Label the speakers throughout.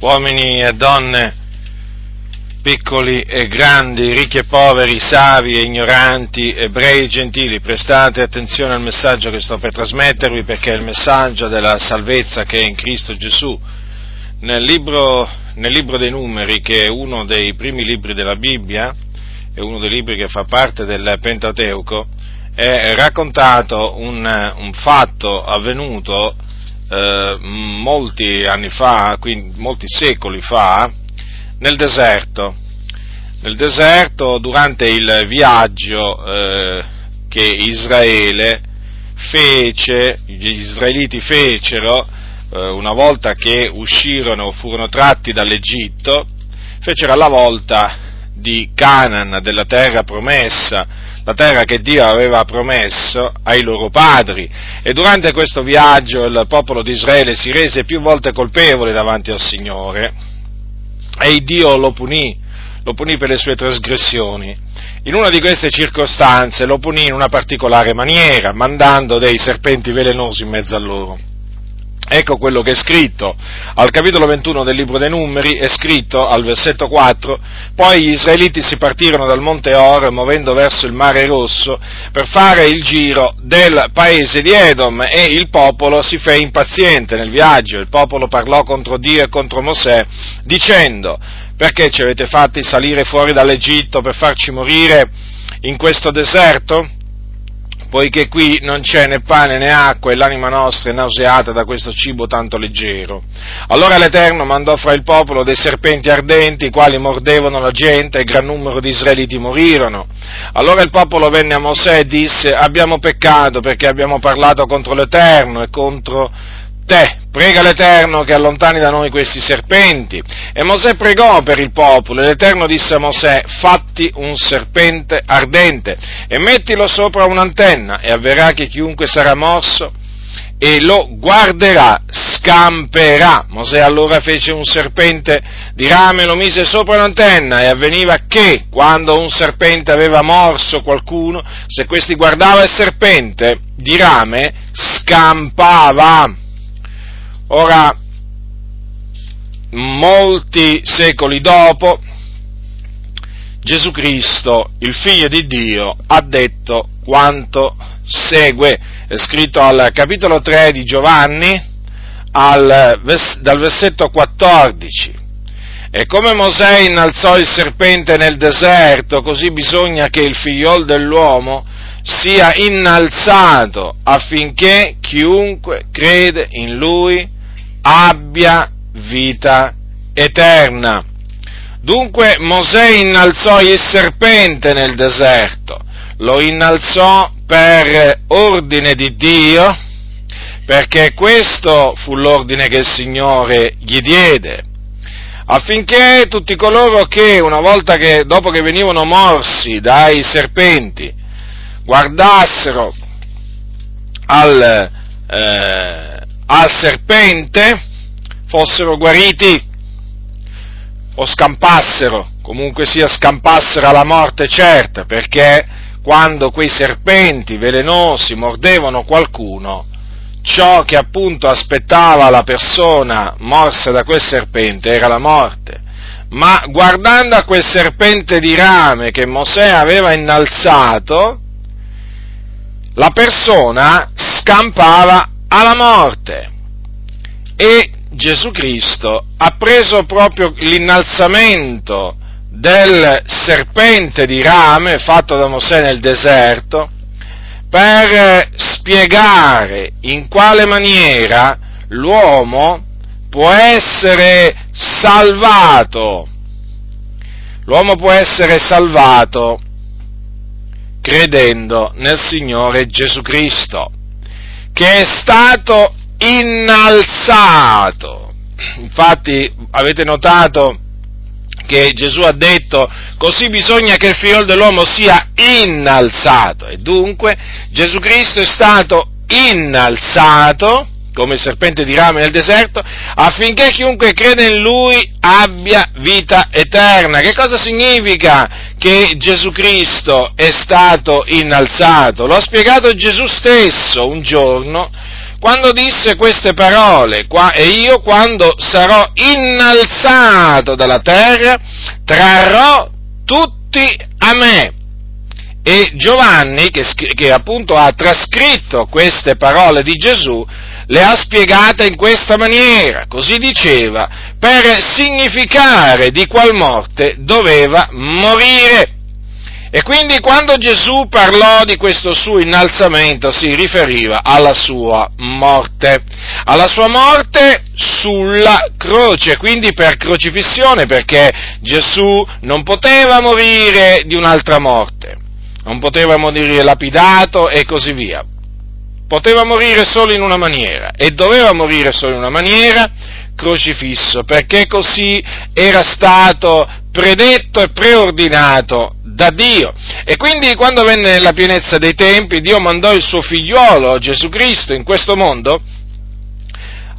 Speaker 1: uomini e donne, piccoli e grandi, ricchi e poveri, savi e ignoranti, ebrei e gentili, prestate attenzione al messaggio che sto per trasmettervi perché è il messaggio della salvezza che è in Cristo Gesù. Nel libro, nel libro dei numeri, che è uno dei primi libri della Bibbia, è uno dei libri che fa parte del Pentateuco, è raccontato un, un fatto avvenuto eh, molti anni fa, quindi molti secoli fa, nel deserto. Nel deserto, durante il viaggio eh, che Israele fece, gli israeliti fecero, eh, una volta che uscirono, furono tratti dall'Egitto, fecero alla volta di Canaan, della terra promessa, la terra che Dio aveva promesso ai loro padri. E durante questo viaggio il popolo di Israele si rese più volte colpevole davanti al Signore e Dio lo punì, lo punì per le sue trasgressioni. In una di queste circostanze lo punì in una particolare maniera, mandando dei serpenti velenosi in mezzo a loro. Ecco quello che è scritto al capitolo 21 del libro dei numeri, è scritto al versetto 4, poi gli israeliti si partirono dal monte Or, muovendo verso il mare rosso, per fare il giro del paese di Edom e il popolo si fe impaziente nel viaggio, il popolo parlò contro Dio e contro Mosè, dicendo, perché ci avete fatti salire fuori dall'Egitto per farci morire in questo deserto? Poiché qui non c'è né pane né acqua e l'anima nostra è nauseata da questo cibo tanto leggero. Allora l'Eterno mandò fra il popolo dei serpenti ardenti, i quali mordevano la gente, e gran numero di israeliti morirono. Allora il popolo venne a Mosè e disse, abbiamo peccato perché abbiamo parlato contro l'Eterno e contro te, prega l'Eterno che allontani da noi questi serpenti. E Mosè pregò per il popolo, e l'Eterno disse a Mosè, fatti un serpente ardente, e mettilo sopra un'antenna, e avverrà che chiunque sarà morso, e lo guarderà, scamperà. Mosè allora fece un serpente di rame e lo mise sopra l'antenna e avveniva che quando un serpente aveva morso qualcuno, se questi guardava il serpente di rame, scampava Ora, molti secoli dopo, Gesù Cristo, il figlio di Dio, ha detto quanto segue. È scritto al capitolo 3 di Giovanni, al, dal versetto 14. E come Mosè innalzò il serpente nel deserto, così bisogna che il figliol dell'uomo sia innalzato affinché chiunque crede in lui abbia vita eterna. Dunque Mosè innalzò il serpente nel deserto, lo innalzò per ordine di Dio, perché questo fu l'ordine che il Signore gli diede, affinché tutti coloro che una volta che, dopo che venivano morsi dai serpenti, guardassero al, eh, al serpente fossero guariti o scampassero, comunque sia scampassero alla morte certa, perché quando quei serpenti velenosi mordevano qualcuno, ciò che appunto aspettava la persona morsa da quel serpente era la morte. Ma guardando a quel serpente di rame che Mosè aveva innalzato, la persona scampava alla morte. E Gesù Cristo ha preso proprio l'innalzamento del serpente di rame fatto da Mosè nel deserto per spiegare in quale maniera l'uomo può essere salvato. L'uomo può essere salvato credendo nel Signore Gesù Cristo che è stato innalzato. Infatti avete notato che Gesù ha detto così bisogna che il figlio dell'uomo sia innalzato e dunque Gesù Cristo è stato innalzato come il serpente di rame nel deserto, affinché chiunque crede in lui abbia vita eterna. Che cosa significa che Gesù Cristo è stato innalzato? Lo ha spiegato Gesù stesso un giorno quando disse queste parole, qua, e io quando sarò innalzato dalla terra, trarrò tutti a me. E Giovanni, che, che appunto ha trascritto queste parole di Gesù, le ha spiegate in questa maniera, così diceva, per significare di qual morte doveva morire. E quindi quando Gesù parlò di questo suo innalzamento si riferiva alla sua morte, alla sua morte sulla croce, quindi per crocifissione, perché Gesù non poteva morire di un'altra morte, non poteva morire lapidato e così via poteva morire solo in una maniera e doveva morire solo in una maniera, crocifisso, perché così era stato predetto e preordinato da Dio. E quindi quando venne la pienezza dei tempi, Dio mandò il suo figliuolo Gesù Cristo in questo mondo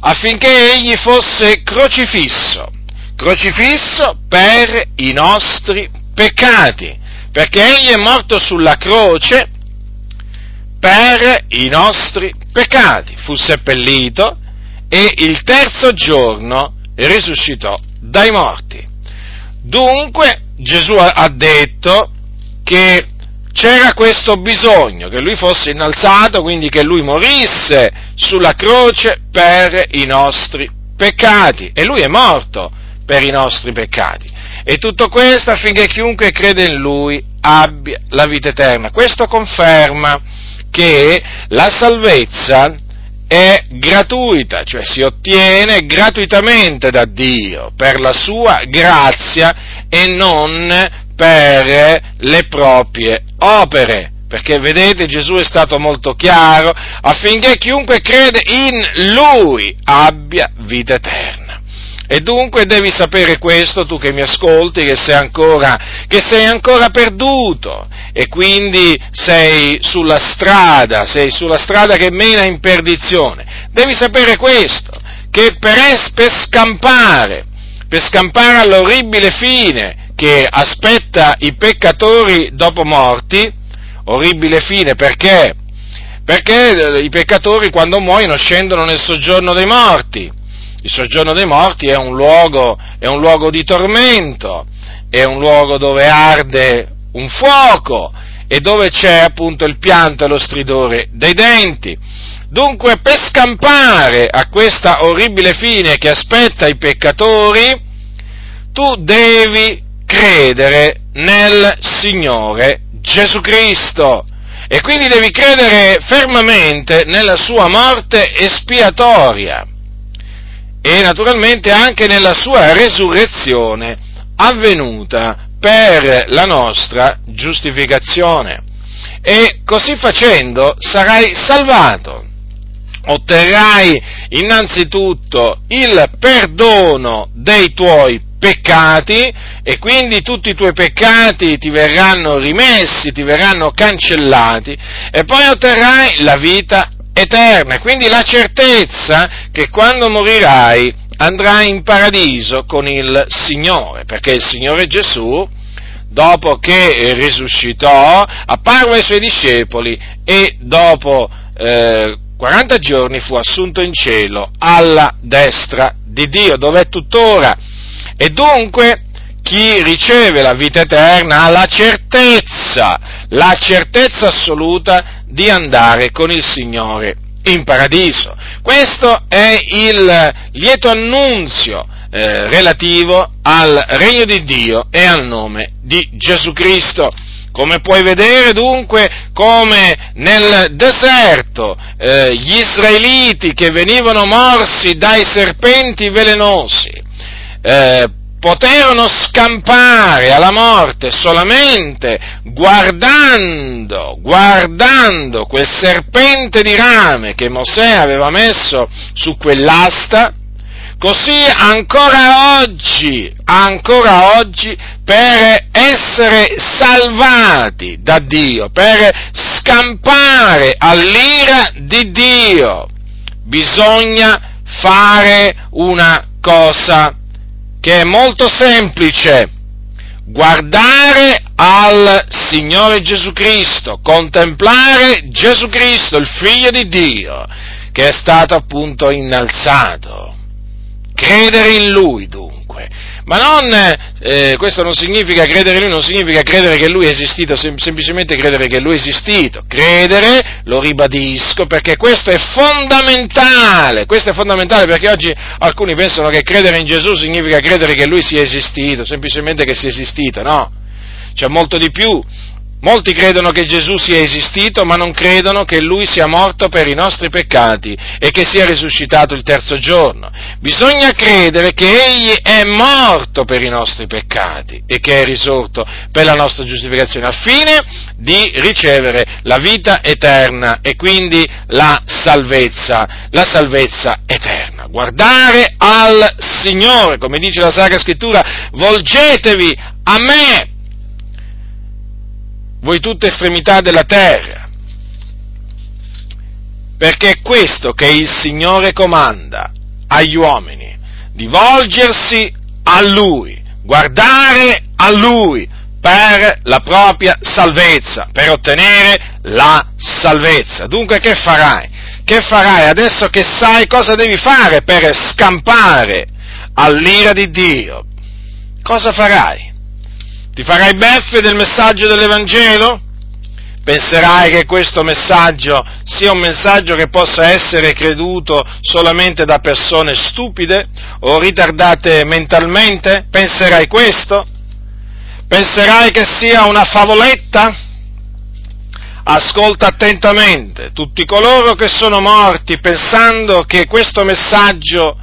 Speaker 1: affinché egli fosse crocifisso, crocifisso per i nostri peccati, perché egli è morto sulla croce per i nostri peccati, fu seppellito e il terzo giorno risuscitò dai morti. Dunque Gesù ha detto che c'era questo bisogno, che lui fosse innalzato, quindi che lui morisse sulla croce per i nostri peccati e lui è morto per i nostri peccati. E tutto questo affinché chiunque crede in lui abbia la vita eterna. Questo conferma che la salvezza è gratuita, cioè si ottiene gratuitamente da Dio per la sua grazia e non per le proprie opere. Perché vedete Gesù è stato molto chiaro affinché chiunque crede in Lui abbia vita eterna. E dunque devi sapere questo, tu che mi ascolti, che sei ancora, che sei ancora perduto e quindi sei sulla strada, sei sulla strada che mena in perdizione. Devi sapere questo, che per, es, per scampare, per scampare all'orribile fine che aspetta i peccatori dopo morti, orribile fine perché? Perché i peccatori quando muoiono scendono nel soggiorno dei morti il soggiorno dei morti è un luogo, è un luogo di tormento, è un luogo dove arde un fuoco e dove c'è appunto il pianto e lo stridore dei denti. Dunque, per scampare a questa orribile fine che aspetta i peccatori, tu devi credere nel Signore Gesù Cristo e quindi devi credere fermamente nella sua morte espiatoria e naturalmente anche nella sua resurrezione avvenuta per la nostra giustificazione. E così facendo sarai salvato. Otterrai innanzitutto il perdono dei tuoi peccati e quindi tutti i tuoi peccati ti verranno rimessi, ti verranno cancellati e poi otterrai la vita eterna, quindi la certezza che quando morirai andrai in paradiso con il Signore, perché il Signore Gesù, dopo che risuscitò, apparve ai suoi discepoli e dopo eh, 40 giorni fu assunto in cielo alla destra di Dio, dove è tuttora. E dunque chi riceve la vita eterna ha la certezza, la certezza assoluta di andare con il Signore in paradiso. Questo è il lieto annunzio eh, relativo al regno di Dio e al nome di Gesù Cristo. Come puoi vedere dunque come nel deserto eh, gli israeliti che venivano morsi dai serpenti velenosi eh, poterono scampare alla morte solamente guardando, guardando quel serpente di rame che Mosè aveva messo su quell'asta, così ancora oggi, ancora oggi, per essere salvati da Dio, per scampare all'ira di Dio, bisogna fare una cosa che è molto semplice, guardare al Signore Gesù Cristo, contemplare Gesù Cristo, il Figlio di Dio, che è stato appunto innalzato. Credere in Lui dunque. Ma non, eh, questo non significa credere in Lui, non significa credere che Lui è esistito, sem- semplicemente credere che Lui è esistito. Credere, lo ribadisco, perché questo è fondamentale, questo è fondamentale perché oggi alcuni pensano che credere in Gesù significa credere che Lui sia esistito, semplicemente che sia esistito, no? C'è molto di più, Molti credono che Gesù sia esistito, ma non credono che Lui sia morto per i nostri peccati e che sia risuscitato il terzo giorno. Bisogna credere che Egli è morto per i nostri peccati e che è risorto per la nostra giustificazione, al fine di ricevere la vita eterna e quindi la salvezza, la salvezza eterna. Guardare al Signore, come dice la Sacra Scrittura, volgetevi a me voi tutte estremità della terra, perché è questo che il Signore comanda agli uomini, di volgersi a Lui, guardare a Lui per la propria salvezza, per ottenere la salvezza. Dunque che farai? Che farai adesso che sai cosa devi fare per scampare all'ira di Dio? Cosa farai? Ti farai beffe del messaggio dell'Evangelo? Penserai che questo messaggio sia un messaggio che possa essere creduto solamente da persone stupide o ritardate mentalmente? Penserai questo? Penserai che sia una favoletta? Ascolta attentamente tutti coloro che sono morti pensando che questo messaggio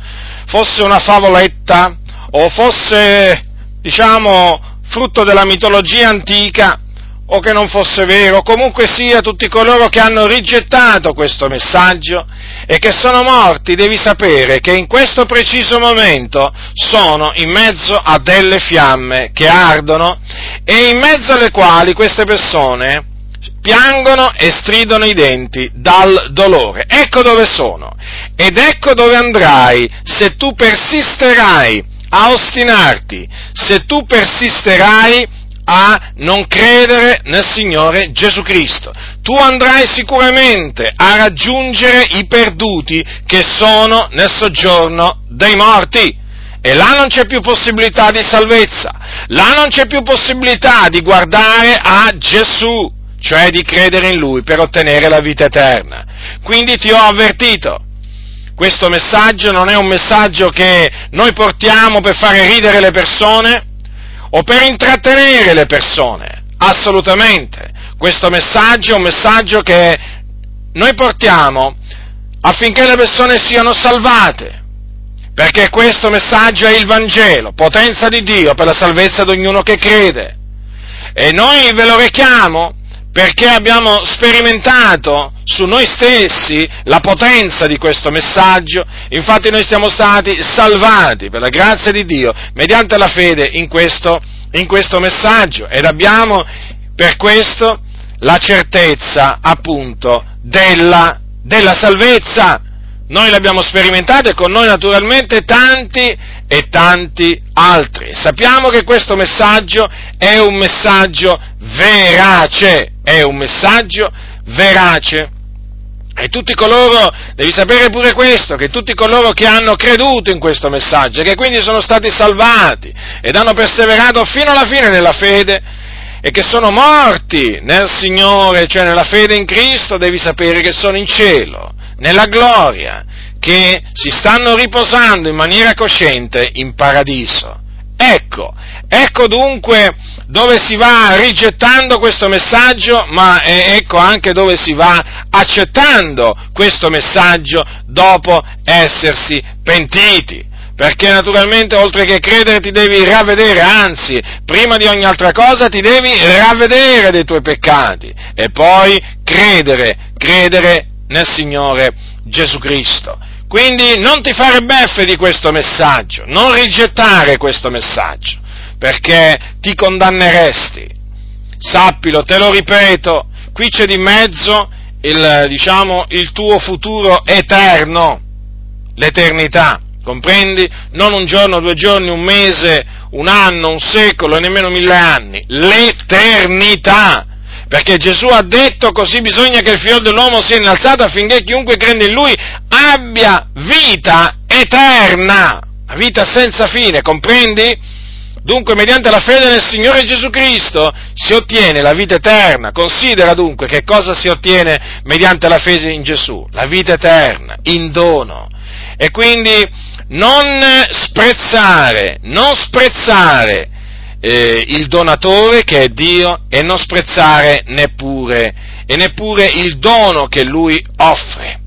Speaker 1: fosse una favoletta o fosse, diciamo, frutto della mitologia antica o che non fosse vero, comunque sia tutti coloro che hanno rigettato questo messaggio e che sono morti, devi sapere che in questo preciso momento sono in mezzo a delle fiamme che ardono e in mezzo alle quali queste persone piangono e stridono i denti dal dolore. Ecco dove sono ed ecco dove andrai se tu persisterai a ostinarti, se tu persisterai a non credere nel Signore Gesù Cristo. Tu andrai sicuramente a raggiungere i perduti che sono nel soggiorno dei morti. E là non c'è più possibilità di salvezza, là non c'è più possibilità di guardare a Gesù, cioè di credere in Lui per ottenere la vita eterna. Quindi ti ho avvertito, questo messaggio non è un messaggio che noi portiamo per fare ridere le persone o per intrattenere le persone, assolutamente. Questo messaggio è un messaggio che noi portiamo affinché le persone siano salvate, perché questo messaggio è il Vangelo, potenza di Dio per la salvezza di ognuno che crede. E noi ve lo rechiamo perché abbiamo sperimentato su noi stessi la potenza di questo messaggio, infatti noi siamo stati salvati per la grazia di Dio mediante la fede in questo, in questo messaggio ed abbiamo per questo la certezza appunto della, della salvezza. Noi l'abbiamo sperimentato e con noi naturalmente tanti e tanti altri. Sappiamo che questo messaggio è un messaggio verace, è un messaggio verace. E tutti coloro, devi sapere pure questo, che tutti coloro che hanno creduto in questo messaggio, che quindi sono stati salvati ed hanno perseverato fino alla fine nella fede e che sono morti nel Signore, cioè nella fede in Cristo, devi sapere che sono in cielo, nella gloria, che si stanno riposando in maniera cosciente in paradiso. Ecco, ecco dunque dove si va rigettando questo messaggio, ma ecco anche dove si va accettando questo messaggio dopo essersi pentiti. Perché naturalmente oltre che credere ti devi ravvedere, anzi, prima di ogni altra cosa ti devi ravvedere dei tuoi peccati e poi credere, credere nel Signore Gesù Cristo. Quindi non ti fare beffe di questo messaggio, non rigettare questo messaggio, perché ti condanneresti. Sappilo, te lo ripeto, qui c'è di mezzo il, diciamo, il tuo futuro eterno, l'eternità, comprendi? Non un giorno, due giorni, un mese, un anno, un secolo e nemmeno mille anni, l'eternità Perché Gesù ha detto così bisogna che il figlio dell'uomo sia innalzato affinché chiunque crede in lui abbia vita eterna, vita senza fine, comprendi? Dunque, mediante la fede nel Signore Gesù Cristo si ottiene la vita eterna. Considera dunque che cosa si ottiene mediante la fede in Gesù? La vita eterna, in dono. E quindi non sprezzare, non sprezzare eh, il donatore che è Dio e non sprezzare neppure, e neppure il dono che Lui offre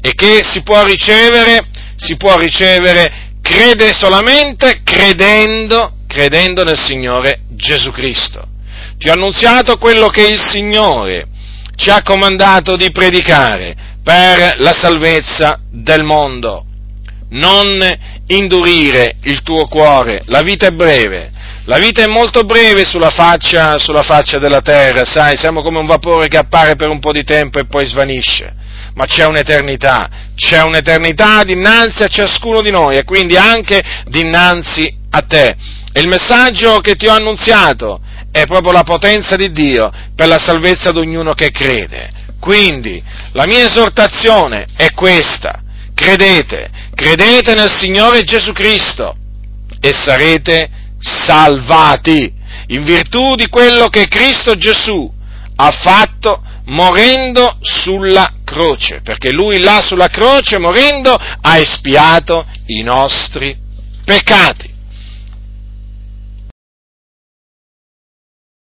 Speaker 1: e che si può ricevere, si può ricevere crede solamente credendo credendo nel Signore Gesù Cristo. Ti ho annunziato quello che il Signore ci ha comandato di predicare per la salvezza del mondo. Non indurire il tuo cuore, la vita è breve, la vita è molto breve sulla faccia, sulla faccia della terra, sai, siamo come un vapore che appare per un po' di tempo e poi svanisce ma c'è un'eternità, c'è un'eternità dinanzi a ciascuno di noi e quindi anche dinanzi a te. E il messaggio che ti ho annunziato è proprio la potenza di Dio per la salvezza di ognuno che crede. Quindi la mia esortazione è questa, credete, credete nel Signore Gesù Cristo e sarete salvati in virtù di quello che Cristo Gesù ha fatto morendo sulla croce, perché lui là sulla croce morendo ha espiato i nostri peccati.